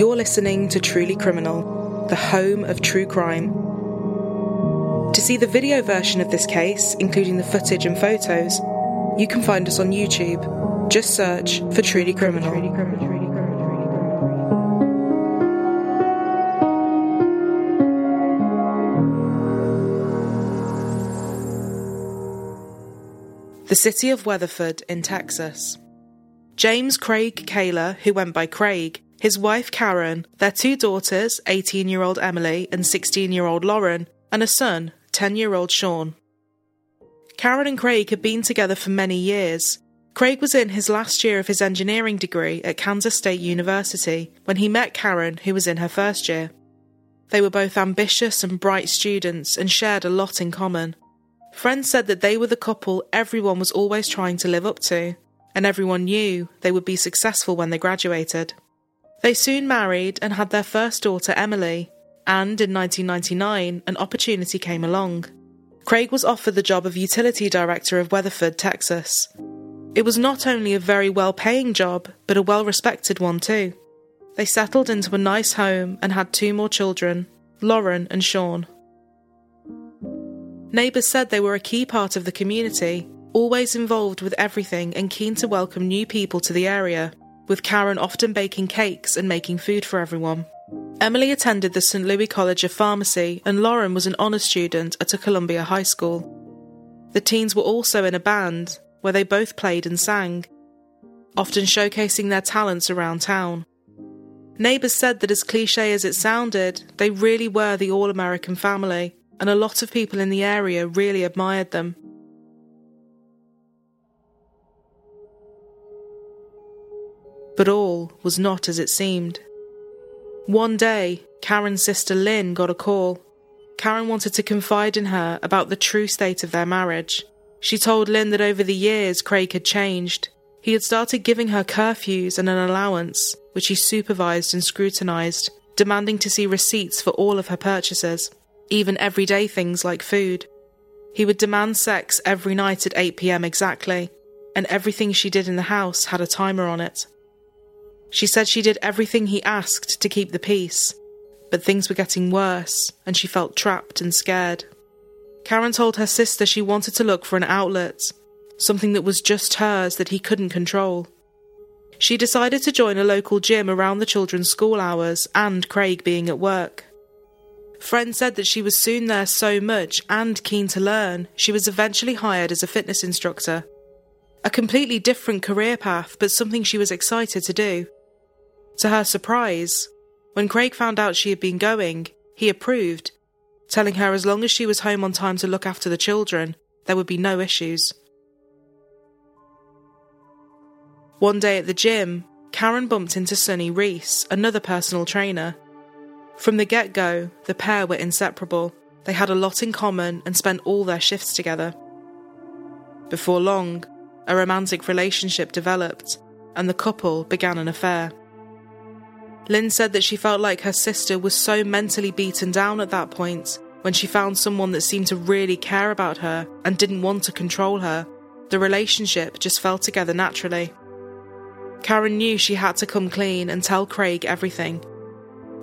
You're listening to Truly Criminal, the home of true crime. To see the video version of this case, including the footage and photos, you can find us on YouTube. Just search for Truly Criminal. The city of Weatherford in Texas. James Craig Kahler, who went by Craig, his wife Karen, their two daughters, 18 year old Emily and 16 year old Lauren, and a son, 10 year old Sean. Karen and Craig had been together for many years. Craig was in his last year of his engineering degree at Kansas State University when he met Karen, who was in her first year. They were both ambitious and bright students and shared a lot in common. Friends said that they were the couple everyone was always trying to live up to, and everyone knew they would be successful when they graduated. They soon married and had their first daughter, Emily, and in 1999, an opportunity came along. Craig was offered the job of utility director of Weatherford, Texas. It was not only a very well paying job, but a well respected one too. They settled into a nice home and had two more children, Lauren and Sean. Neighbours said they were a key part of the community, always involved with everything and keen to welcome new people to the area, with Karen often baking cakes and making food for everyone. Emily attended the St. Louis College of Pharmacy, and Lauren was an honour student at a Columbia high school. The teens were also in a band, where they both played and sang, often showcasing their talents around town. Neighbours said that, as cliche as it sounded, they really were the all American family and a lot of people in the area really admired them. But all was not as it seemed. One day, Karen's sister Lynn got a call. Karen wanted to confide in her about the true state of their marriage. She told Lynn that over the years Craig had changed. He had started giving her curfews and an allowance, which he supervised and scrutinized, demanding to see receipts for all of her purchases even everyday things like food. He would demand sex every night at 8 pm exactly, and everything she did in the house had a timer on it. She said she did everything he asked to keep the peace, but things were getting worse, and she felt trapped and scared. Karen told her sister she wanted to look for an outlet, something that was just hers that he couldn't control. She decided to join a local gym around the children's school hours and Craig being at work. Friends said that she was soon there so much and keen to learn, she was eventually hired as a fitness instructor. A completely different career path, but something she was excited to do. To her surprise, when Craig found out she had been going, he approved, telling her as long as she was home on time to look after the children, there would be no issues. One day at the gym, Karen bumped into Sunny Reese, another personal trainer. From the get go, the pair were inseparable. They had a lot in common and spent all their shifts together. Before long, a romantic relationship developed, and the couple began an affair. Lynn said that she felt like her sister was so mentally beaten down at that point when she found someone that seemed to really care about her and didn't want to control her. The relationship just fell together naturally. Karen knew she had to come clean and tell Craig everything,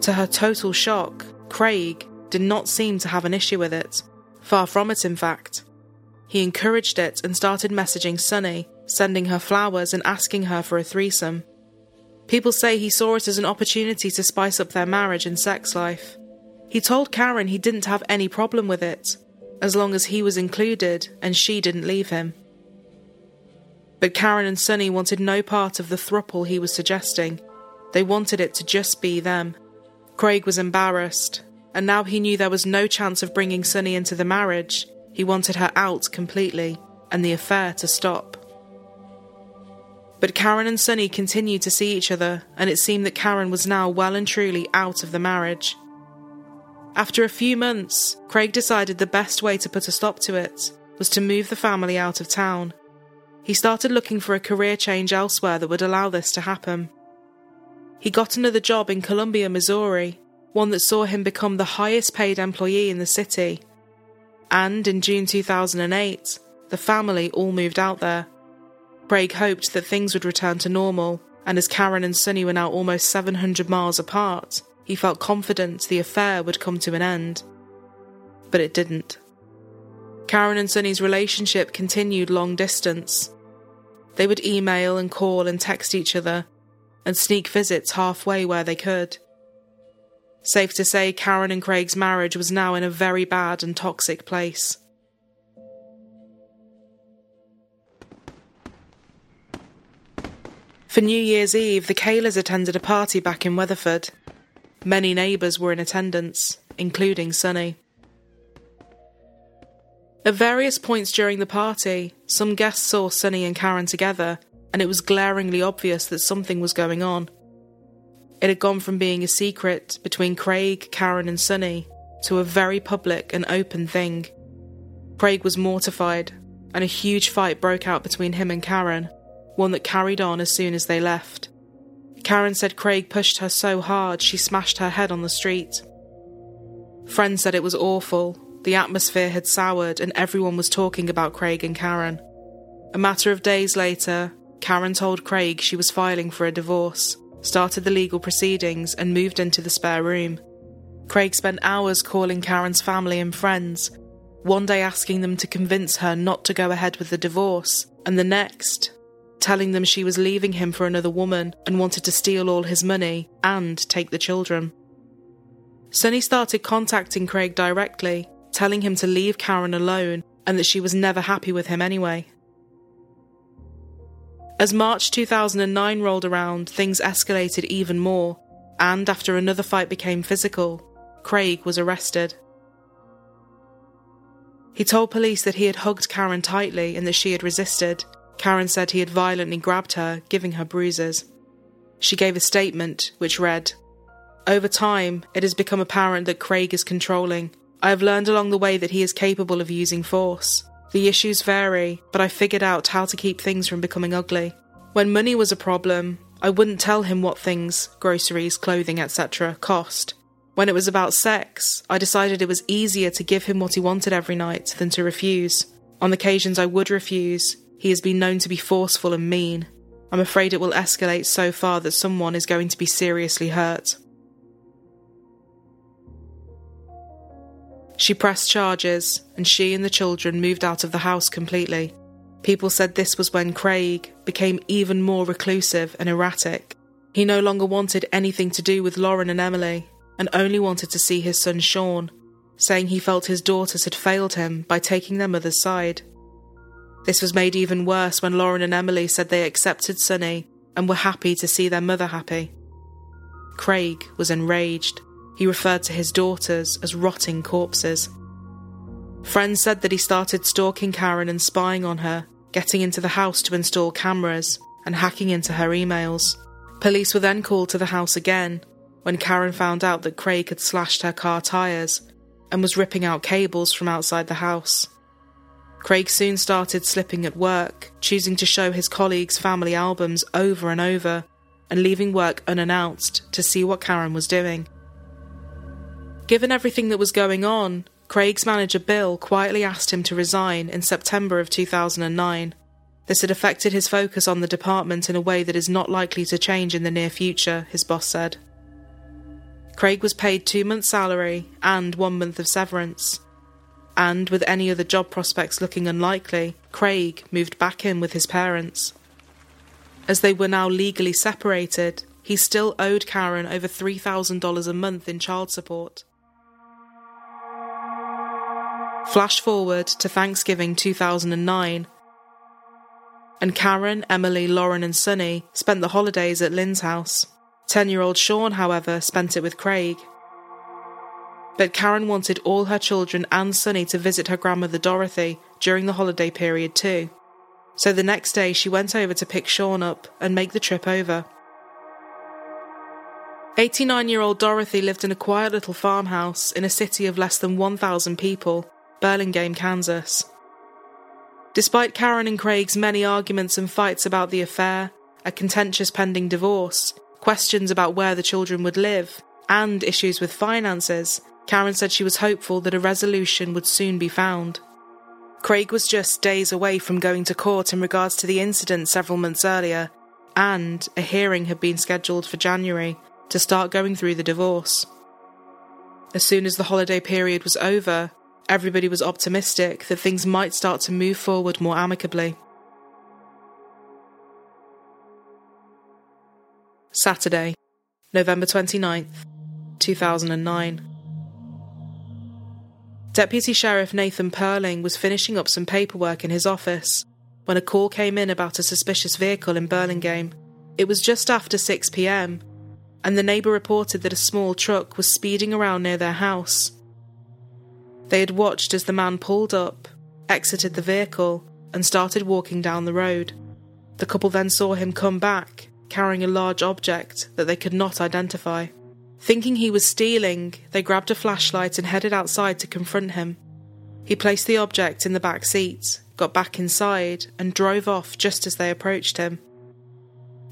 to her total shock, Craig did not seem to have an issue with it. Far from it, in fact. He encouraged it and started messaging Sunny, sending her flowers and asking her for a threesome. People say he saw it as an opportunity to spice up their marriage and sex life. He told Karen he didn't have any problem with it, as long as he was included and she didn't leave him. But Karen and Sunny wanted no part of the thruple he was suggesting. They wanted it to just be them. Craig was embarrassed, and now he knew there was no chance of bringing Sunny into the marriage. He wanted her out completely, and the affair to stop. But Karen and Sunny continued to see each other, and it seemed that Karen was now well and truly out of the marriage. After a few months, Craig decided the best way to put a stop to it was to move the family out of town. He started looking for a career change elsewhere that would allow this to happen. He got another job in Columbia, Missouri, one that saw him become the highest paid employee in the city. And in June 2008, the family all moved out there. Craig hoped that things would return to normal and as Karen and Sunny were now almost 700 miles apart, he felt confident the affair would come to an end. But it didn't. Karen and Sunny's relationship continued long distance. They would email and call and text each other and sneak visits halfway where they could. Safe to say, Karen and Craig's marriage was now in a very bad and toxic place. For New Year's Eve, the Kahlers attended a party back in Weatherford. Many neighbours were in attendance, including Sunny. At various points during the party, some guests saw Sunny and Karen together, and it was glaringly obvious that something was going on. It had gone from being a secret between Craig, Karen, and Sunny to a very public and open thing. Craig was mortified, and a huge fight broke out between him and Karen, one that carried on as soon as they left. Karen said Craig pushed her so hard she smashed her head on the street. Friends said it was awful, the atmosphere had soured, and everyone was talking about Craig and Karen. A matter of days later, Karen told Craig she was filing for a divorce, started the legal proceedings, and moved into the spare room. Craig spent hours calling Karen's family and friends, one day asking them to convince her not to go ahead with the divorce, and the next, telling them she was leaving him for another woman and wanted to steal all his money and take the children. Sunny started contacting Craig directly, telling him to leave Karen alone and that she was never happy with him anyway. As March 2009 rolled around, things escalated even more, and after another fight became physical, Craig was arrested. He told police that he had hugged Karen tightly and that she had resisted. Karen said he had violently grabbed her, giving her bruises. She gave a statement which read Over time, it has become apparent that Craig is controlling. I have learned along the way that he is capable of using force. The issues vary, but I figured out how to keep things from becoming ugly. When money was a problem, I wouldn't tell him what things, groceries, clothing, etc., cost. When it was about sex, I decided it was easier to give him what he wanted every night than to refuse. On occasions I would refuse, he has been known to be forceful and mean. I'm afraid it will escalate so far that someone is going to be seriously hurt. She pressed charges, and she and the children moved out of the house completely. People said this was when Craig became even more reclusive and erratic. He no longer wanted anything to do with Lauren and Emily, and only wanted to see his son Sean, saying he felt his daughters had failed him by taking their mother's side. This was made even worse when Lauren and Emily said they accepted Sunny and were happy to see their mother happy. Craig was enraged. He referred to his daughters as rotting corpses. Friends said that he started stalking Karen and spying on her, getting into the house to install cameras, and hacking into her emails. Police were then called to the house again when Karen found out that Craig had slashed her car tyres and was ripping out cables from outside the house. Craig soon started slipping at work, choosing to show his colleagues family albums over and over, and leaving work unannounced to see what Karen was doing. Given everything that was going on, Craig's manager Bill quietly asked him to resign in September of 2009. This had affected his focus on the department in a way that is not likely to change in the near future, his boss said. Craig was paid two months' salary and one month of severance. And with any other job prospects looking unlikely, Craig moved back in with his parents. As they were now legally separated, he still owed Karen over $3,000 a month in child support. Flash forward to Thanksgiving 2009. And Karen, Emily, Lauren, and Sunny spent the holidays at Lynn's house. 10 year old Sean, however, spent it with Craig. But Karen wanted all her children and Sunny to visit her grandmother Dorothy during the holiday period too. So the next day she went over to pick Sean up and make the trip over. 89 year old Dorothy lived in a quiet little farmhouse in a city of less than 1,000 people Burlingame, Kansas. Despite Karen and Craig's many arguments and fights about the affair, a contentious pending divorce, questions about where the children would live, and issues with finances, Karen said she was hopeful that a resolution would soon be found. Craig was just days away from going to court in regards to the incident several months earlier, and a hearing had been scheduled for January to start going through the divorce. As soon as the holiday period was over, everybody was optimistic that things might start to move forward more amicably. Saturday, November 29th, 2009. Deputy Sheriff Nathan Perling was finishing up some paperwork in his office when a call came in about a suspicious vehicle in Burlingame. It was just after 6 pm, and the neighbour reported that a small truck was speeding around near their house. They had watched as the man pulled up, exited the vehicle, and started walking down the road. The couple then saw him come back, carrying a large object that they could not identify. Thinking he was stealing, they grabbed a flashlight and headed outside to confront him. He placed the object in the back seat, got back inside, and drove off just as they approached him.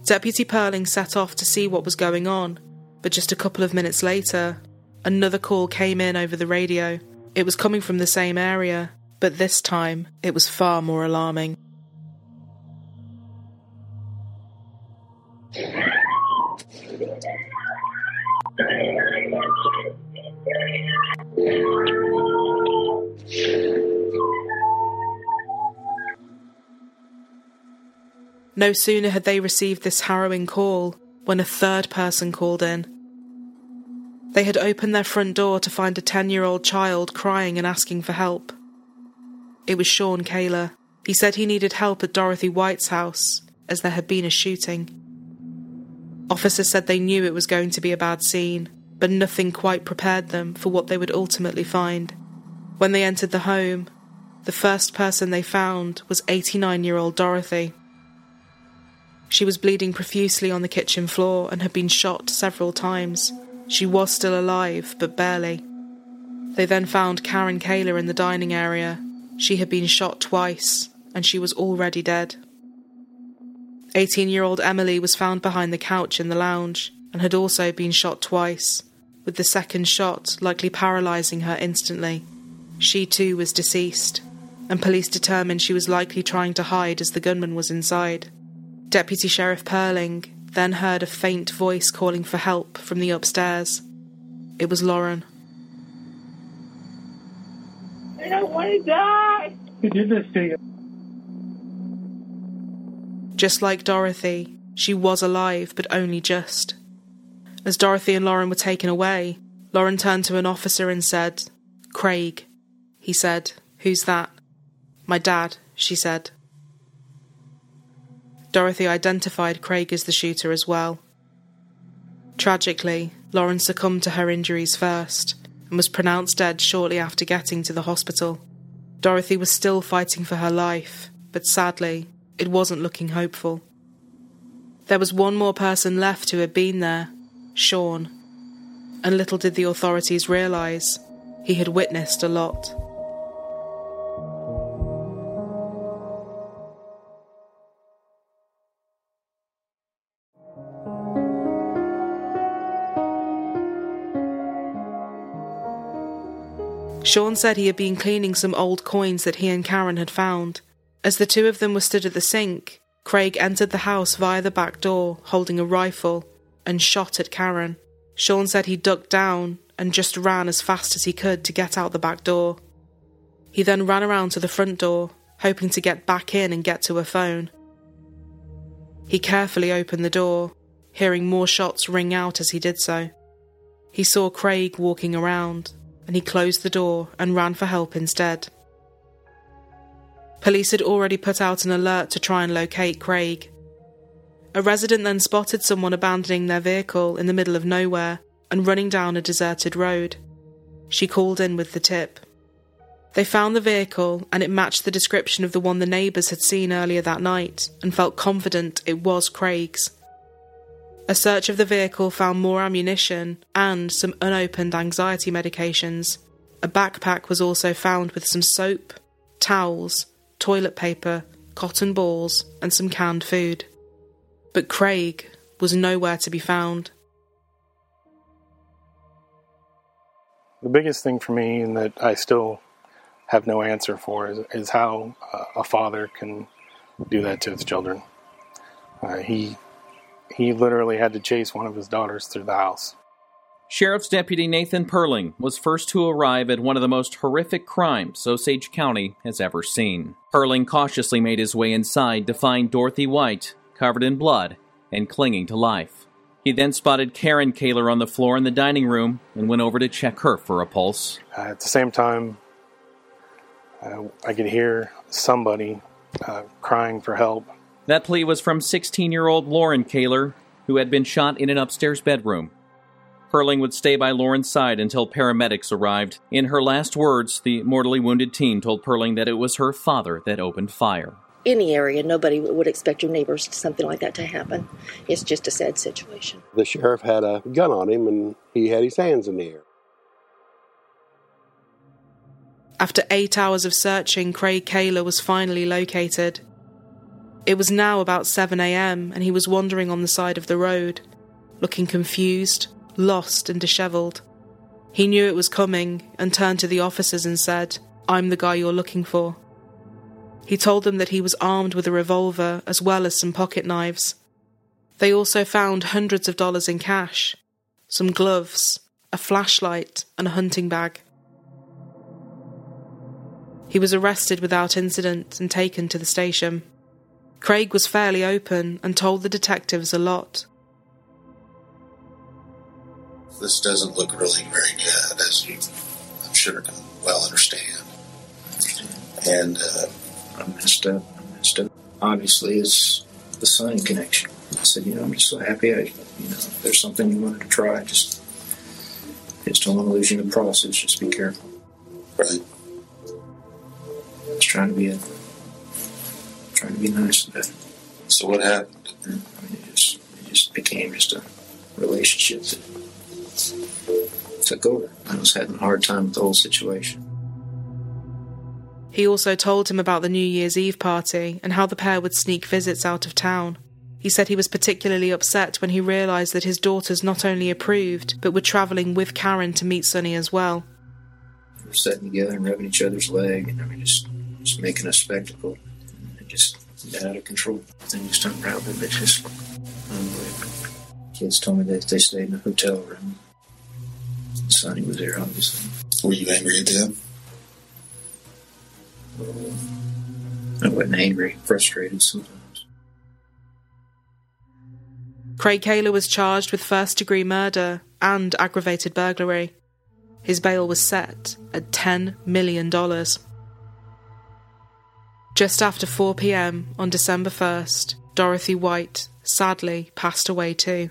Deputy Perling set off to see what was going on, but just a couple of minutes later, another call came in over the radio. It was coming from the same area, but this time it was far more alarming. No sooner had they received this harrowing call when a third person called in. They had opened their front door to find a 10 year old child crying and asking for help. It was Sean Kahler. He said he needed help at Dorothy White's house, as there had been a shooting. Officers said they knew it was going to be a bad scene, but nothing quite prepared them for what they would ultimately find. When they entered the home, the first person they found was 89 year old Dorothy. She was bleeding profusely on the kitchen floor and had been shot several times. She was still alive, but barely. They then found Karen Kahler in the dining area. She had been shot twice, and she was already dead. 18 year old Emily was found behind the couch in the lounge and had also been shot twice, with the second shot likely paralysing her instantly. She too was deceased, and police determined she was likely trying to hide as the gunman was inside. Deputy Sheriff Perling then heard a faint voice calling for help from the upstairs. It was Lauren. I don't want to die. Who did this to you? Just like Dorothy, she was alive, but only just. As Dorothy and Lauren were taken away, Lauren turned to an officer and said, Craig. He said, Who's that? My dad, she said. Dorothy identified Craig as the shooter as well. Tragically, Lauren succumbed to her injuries first and was pronounced dead shortly after getting to the hospital. Dorothy was still fighting for her life, but sadly, it wasn't looking hopeful. There was one more person left who had been there Sean. And little did the authorities realise, he had witnessed a lot. Sean said he had been cleaning some old coins that he and Karen had found. As the two of them were stood at the sink, Craig entered the house via the back door, holding a rifle, and shot at Karen. Sean said he ducked down and just ran as fast as he could to get out the back door. He then ran around to the front door, hoping to get back in and get to a phone. He carefully opened the door, hearing more shots ring out as he did so. He saw Craig walking around, and he closed the door and ran for help instead. Police had already put out an alert to try and locate Craig. A resident then spotted someone abandoning their vehicle in the middle of nowhere and running down a deserted road. She called in with the tip. They found the vehicle and it matched the description of the one the neighbours had seen earlier that night and felt confident it was Craig's. A search of the vehicle found more ammunition and some unopened anxiety medications. A backpack was also found with some soap, towels, toilet paper, cotton balls, and some canned food. But Craig was nowhere to be found. The biggest thing for me, and that I still have no answer for, is, is how uh, a father can do that to his children. Uh, he he literally had to chase one of his daughters through the house. Sheriff's Deputy Nathan Perling was first to arrive at one of the most horrific crimes Osage County has ever seen. Perling cautiously made his way inside to find Dorothy White, covered in blood and clinging to life. He then spotted Karen Kahler on the floor in the dining room and went over to check her for a pulse. Uh, at the same time, uh, I could hear somebody uh, crying for help. That plea was from 16 year old Lauren Kahler, who had been shot in an upstairs bedroom. Perling would stay by Lauren's side until paramedics arrived. In her last words, the mortally wounded teen told Perling that it was her father that opened fire. Any area, nobody would expect your neighbors something like that to happen. It's just a sad situation. The sheriff had a gun on him and he had his hands in the air. After eight hours of searching, Craig Kahler was finally located. It was now about 7 am, and he was wandering on the side of the road, looking confused, lost, and dishevelled. He knew it was coming and turned to the officers and said, I'm the guy you're looking for. He told them that he was armed with a revolver as well as some pocket knives. They also found hundreds of dollars in cash, some gloves, a flashlight, and a hunting bag. He was arrested without incident and taken to the station. Craig was fairly open and told the detectives a lot. This doesn't look really very good, as you, I'm sure, can well understand. And uh, I messed up. I messed up. Obviously, it's the son connection. I said, you know, I'm just so happy. I, you know, if there's something you wanted to try, just, just don't want to lose you in the process. Just be careful. right, I was trying to be a, trying to be nice. But, so what happened? I mean, it just, it just became just a relationship that took over. I was having a hard time with the whole situation. He also told him about the New Year's Eve party and how the pair would sneak visits out of town. He said he was particularly upset when he realised that his daughters not only approved, but were travelling with Karen to meet Sunny as well. We were sitting together and rubbing each other's leg, and I mean, just, just making a spectacle. And it just got out of control. Things just unraveled. It's just unbelievable. Kids told me that they stayed in a hotel room. Sunny was there, obviously. Were you angry at them? I wasn't angry, frustrated sometimes. Craig Kahler was charged with first degree murder and aggravated burglary. His bail was set at $10 million. Just after 4 pm on December 1st, Dorothy White sadly passed away too.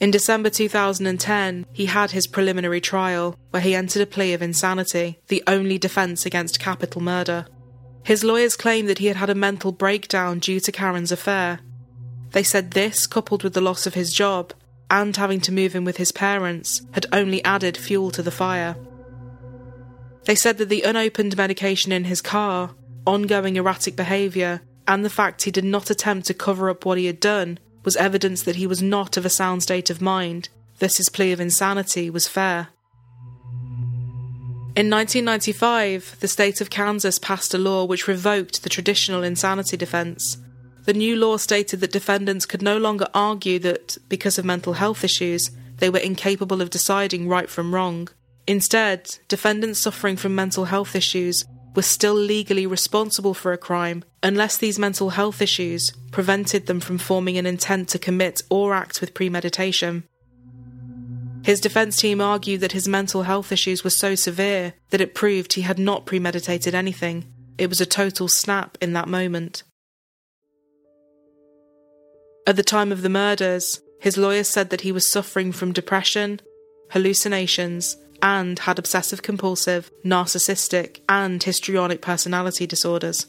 In December 2010, he had his preliminary trial, where he entered a plea of insanity, the only defence against capital murder. His lawyers claimed that he had had a mental breakdown due to Karen's affair. They said this, coupled with the loss of his job and having to move in with his parents, had only added fuel to the fire. They said that the unopened medication in his car, ongoing erratic behaviour, and the fact he did not attempt to cover up what he had done was evidence that he was not of a sound state of mind, thus his plea of insanity was fair. In 1995, the state of Kansas passed a law which revoked the traditional insanity defense. The new law stated that defendants could no longer argue that, because of mental health issues, they were incapable of deciding right from wrong. Instead, defendants suffering from mental health issues were still legally responsible for a crime unless these mental health issues prevented them from forming an intent to commit or act with premeditation. His defense team argued that his mental health issues were so severe that it proved he had not premeditated anything. It was a total snap in that moment. At the time of the murders, his lawyer said that he was suffering from depression, hallucinations, and had obsessive compulsive, narcissistic, and histrionic personality disorders.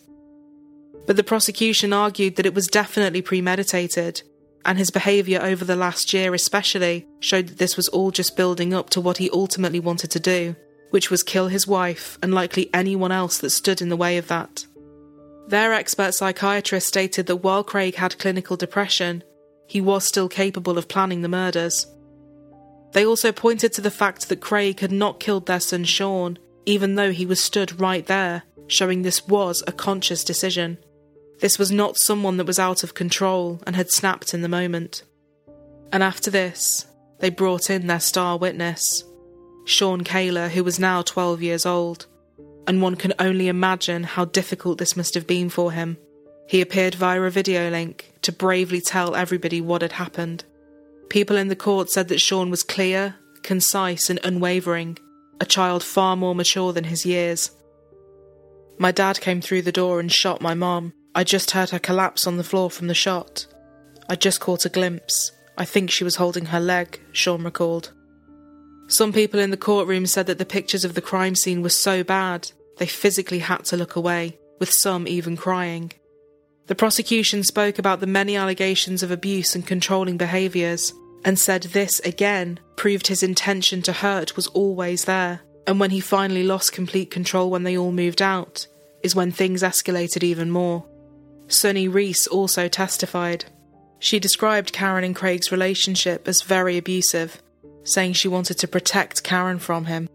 But the prosecution argued that it was definitely premeditated, and his behaviour over the last year especially showed that this was all just building up to what he ultimately wanted to do, which was kill his wife and likely anyone else that stood in the way of that. Their expert psychiatrist stated that while Craig had clinical depression, he was still capable of planning the murders. They also pointed to the fact that Craig had not killed their son Sean, even though he was stood right there, showing this was a conscious decision. This was not someone that was out of control and had snapped in the moment. And after this, they brought in their star witness, Sean Kahler, who was now 12 years old, and one can only imagine how difficult this must have been for him. He appeared via a video link to bravely tell everybody what had happened. People in the court said that Sean was clear, concise, and unwavering, a child far more mature than his years. My dad came through the door and shot my mom. I just heard her collapse on the floor from the shot. I just caught a glimpse. I think she was holding her leg, Sean recalled. Some people in the courtroom said that the pictures of the crime scene were so bad they physically had to look away, with some even crying. The prosecution spoke about the many allegations of abuse and controlling behaviours, and said this again proved his intention to hurt was always there, and when he finally lost complete control when they all moved out, is when things escalated even more. Sunny Reese also testified. She described Karen and Craig's relationship as very abusive, saying she wanted to protect Karen from him.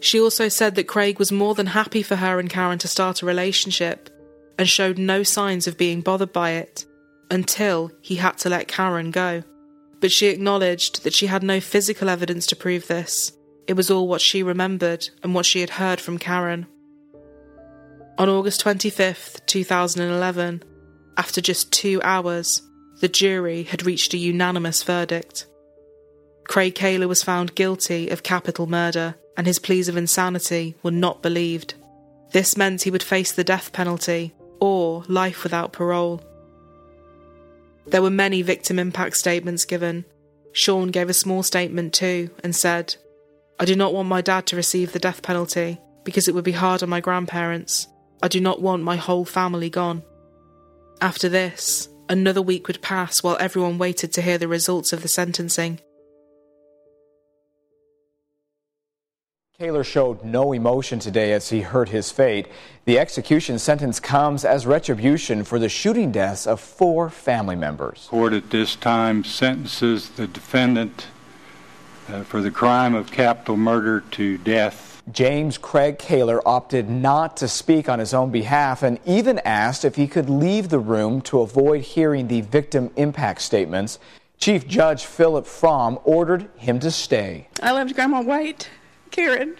She also said that Craig was more than happy for her and Karen to start a relationship and showed no signs of being bothered by it until he had to let Karen go. But she acknowledged that she had no physical evidence to prove this. It was all what she remembered and what she had heard from Karen. On August 25th, 2011, after just two hours, the jury had reached a unanimous verdict. Craig Kahler was found guilty of capital murder, and his pleas of insanity were not believed. This meant he would face the death penalty or life without parole. There were many victim impact statements given. Sean gave a small statement too and said, I do not want my dad to receive the death penalty because it would be hard on my grandparents. I do not want my whole family gone. After this, another week would pass while everyone waited to hear the results of the sentencing. Kahler showed no emotion today as he heard his fate. The execution sentence comes as retribution for the shooting deaths of four family members. Court at this time sentences the defendant uh, for the crime of capital murder to death. James Craig Kahler opted not to speak on his own behalf and even asked if he could leave the room to avoid hearing the victim impact statements. Chief Judge Philip Fromm ordered him to stay. I loved Grandma White. Karen,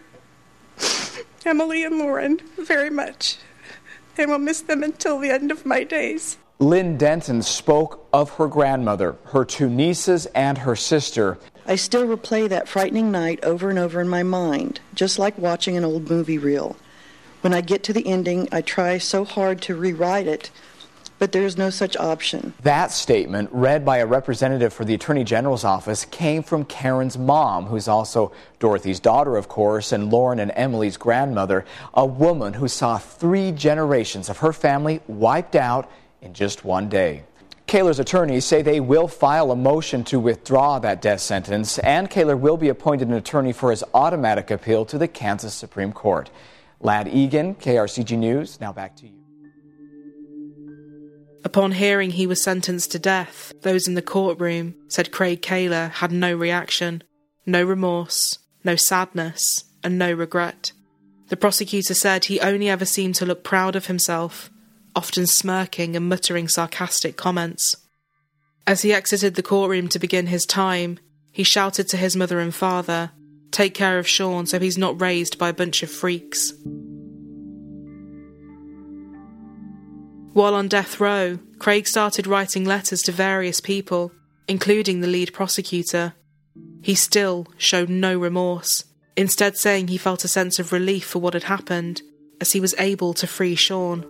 Emily, and Lauren very much, and will miss them until the end of my days. Lynn Denton spoke of her grandmother, her two nieces, and her sister. I still replay that frightening night over and over in my mind, just like watching an old movie reel. When I get to the ending, I try so hard to rewrite it but there is no such option. That statement, read by a representative for the Attorney General's office, came from Karen's mom, who's also Dorothy's daughter, of course, and Lauren and Emily's grandmother, a woman who saw three generations of her family wiped out in just one day. Kahler's attorneys say they will file a motion to withdraw that death sentence, and Kahler will be appointed an attorney for his automatic appeal to the Kansas Supreme Court. Lad Egan, KRCG News, now back to you. Upon hearing he was sentenced to death, those in the courtroom said Craig Kahler had no reaction, no remorse, no sadness, and no regret. The prosecutor said he only ever seemed to look proud of himself, often smirking and muttering sarcastic comments. As he exited the courtroom to begin his time, he shouted to his mother and father, Take care of Sean so he's not raised by a bunch of freaks. While on death row, Craig started writing letters to various people, including the lead prosecutor. He still showed no remorse, instead, saying he felt a sense of relief for what had happened, as he was able to free Sean.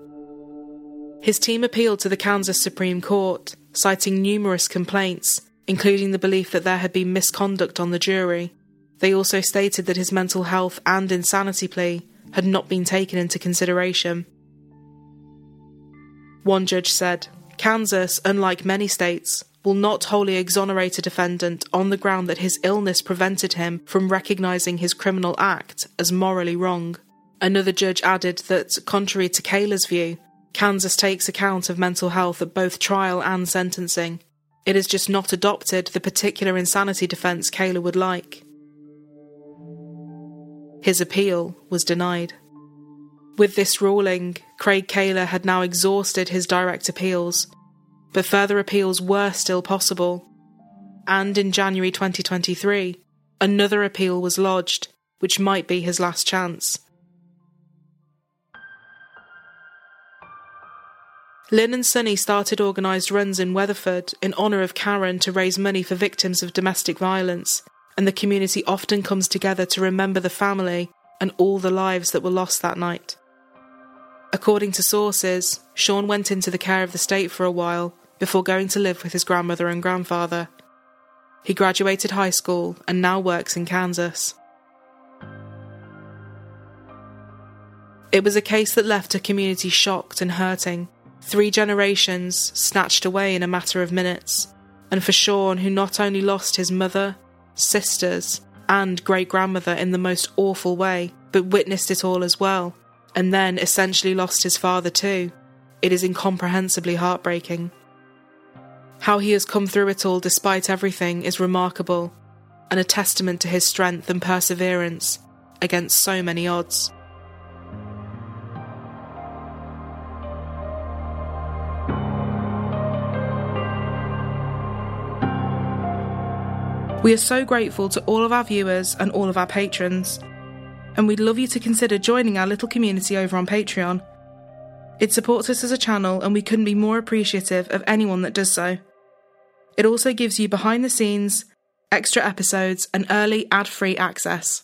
His team appealed to the Kansas Supreme Court, citing numerous complaints, including the belief that there had been misconduct on the jury. They also stated that his mental health and insanity plea had not been taken into consideration. One judge said Kansas, unlike many states, will not wholly exonerate a defendant on the ground that his illness prevented him from recognizing his criminal act as morally wrong. Another judge added that, contrary to Kahler's view, Kansas takes account of mental health at both trial and sentencing. It has just not adopted the particular insanity defense Kahler would like. His appeal was denied. With this ruling, Craig Kahler had now exhausted his direct appeals, but further appeals were still possible. And in January 2023, another appeal was lodged, which might be his last chance. Lynn and Sunny started organised runs in Weatherford in honour of Karen to raise money for victims of domestic violence, and the community often comes together to remember the family and all the lives that were lost that night. According to sources, Sean went into the care of the state for a while before going to live with his grandmother and grandfather. He graduated high school and now works in Kansas. It was a case that left a community shocked and hurting. Three generations snatched away in a matter of minutes. And for Sean, who not only lost his mother, sisters, and great grandmother in the most awful way, but witnessed it all as well, and then essentially lost his father too, it is incomprehensibly heartbreaking. How he has come through it all despite everything is remarkable, and a testament to his strength and perseverance against so many odds. We are so grateful to all of our viewers and all of our patrons, and we'd love you to consider joining our little community over on Patreon. It supports us as a channel, and we couldn't be more appreciative of anyone that does so. It also gives you behind the scenes, extra episodes, and early ad free access.